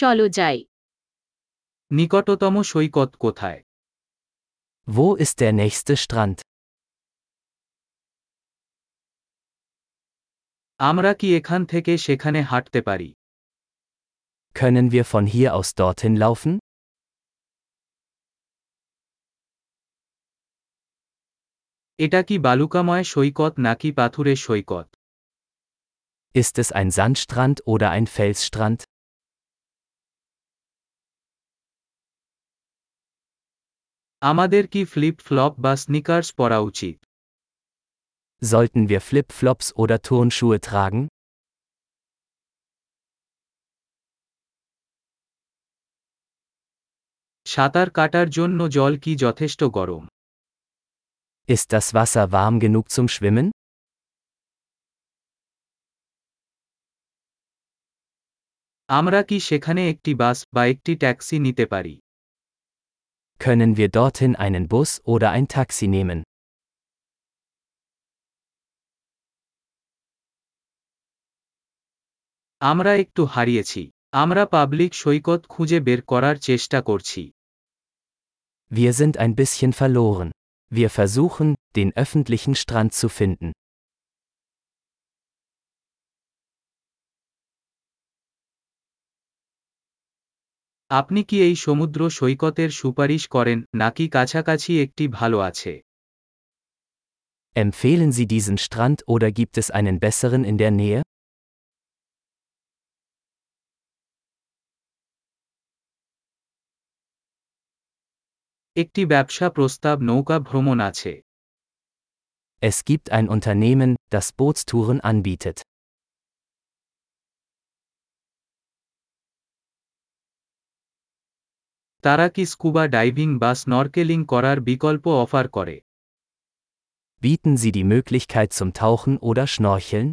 চলো যাই নিকটতম সৈকত কোথায় Wo ist der nächste Strand? আমরা কি এখান থেকে সেখানে হাঁটতে পারি Können wir von hier aus dorthin laufen? এটা কি বালুকাময় সৈকত নাকি পাথুরে সৈকত Ist es ein Sandstrand oder ein Felsstrand? আমাদের কি ফ্লিপ ফ্লপ বা স্নিকার্স পরা উচিত Sollten wir Flip-Flops oder Turnschuhe tragen? সাঁতার কাটার জন্য জল কি যথেষ্ট গরম Ist das Wasser warm genug zum Schwimmen? আমরা কি সেখানে একটি বাস বা একটি ট্যাক্সি নিতে পারি Können wir dorthin einen Bus oder ein Taxi nehmen? আমরা একটু হারিয়েছি আমরা পাবলিক সৈকত খুঁজে বের করার চেষ্টা করছি Wir sind ein bisschen verloren. Wir versuchen, den öffentlichen Strand zu finden. আপনি কি এই সমুদ্র সৈকতের সুপারিশ করেন নাকি কাছাকাছি একটি ভালো আছে Empfehlen Sie diesen Strand oder gibt es einen besseren in der Nähe? একটি ব্যবসা প্রস্তাব নৌকা ভ্রমণ আছে Es gibt ein Unternehmen, das Bootstouren anbietet. তারা কি স্কুবা ডাইভিং বা স্নরকেলিং করার বিকল্প অফার করে Bieten Sie die Möglichkeit zum Tauchen oder Schnorcheln?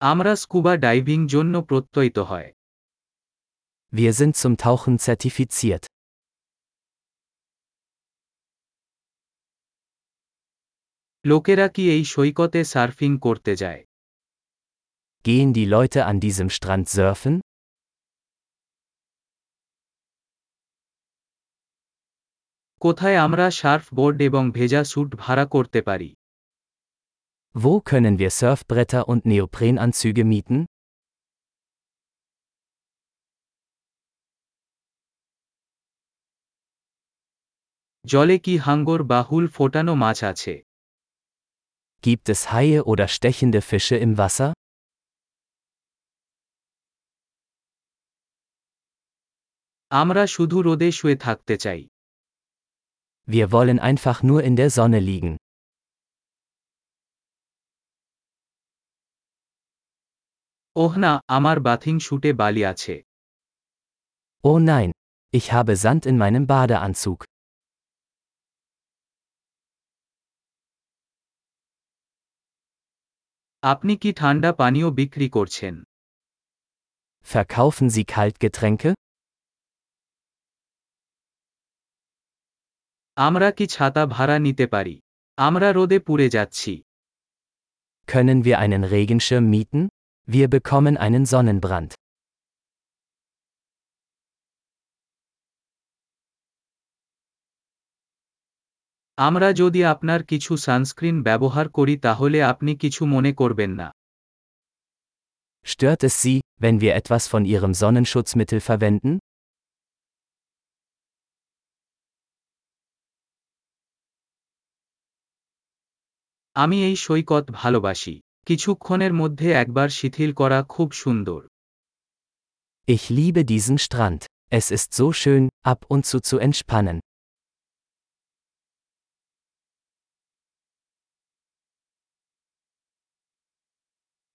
আমরা স্কুবা ডাইভিং জন্য প্রত্যয়িত হয় Wir sind zum Tauchen zertifiziert. লোকেরা কি এই সৈকতে সার্ফিং করতে যায় Gehen die Leute an diesem Strand surfen? কোথায় আমরা সার্ফবোর্ড এবং ভেজা স্যুট ভাড়া করতে পারি Wo können wir Surfbretter und Neoprenanzüge mieten? জলে কি হাঙ্গর বা হুল ফোটানো মাছ আছে Gibt es Haie oder stechende Fische im Wasser? আমরা শুধু রোদে শুয়ে থাকতে চাই Wir wollen einfach nur in der Sonne liegen. ওহ না আমার বাথিং শুটে বালি আছে Oh nein, ich habe Sand in meinem Badeanzug. আপনি কি ঠান্ডা পানীয় বিক্রি করছেন Verkaufen Sie Kaltgetränke? আমরা কি ছাতা ভাড়া নিতে পারি আমরা রোদে পুড়ে যাচ্ছি Können wir einen Regenschirm mieten? Wir bekommen einen Sonnenbrand. আমরা যদি আপনার কিছু সানস্ক্রিন ব্যবহার করি তাহলে আপনি কিছু মনে করবেন না Stört es Sie, wenn wir etwas von Ihrem Sonnenschutzmittel verwenden? আমি এই সৈকত ভালোবাসি কিছুক্ষণের মধ্যে একবার শিথিল করা খুব সুন্দর Ich liebe diesen Strand. Es ist so schön, ab und zu zu entspannen.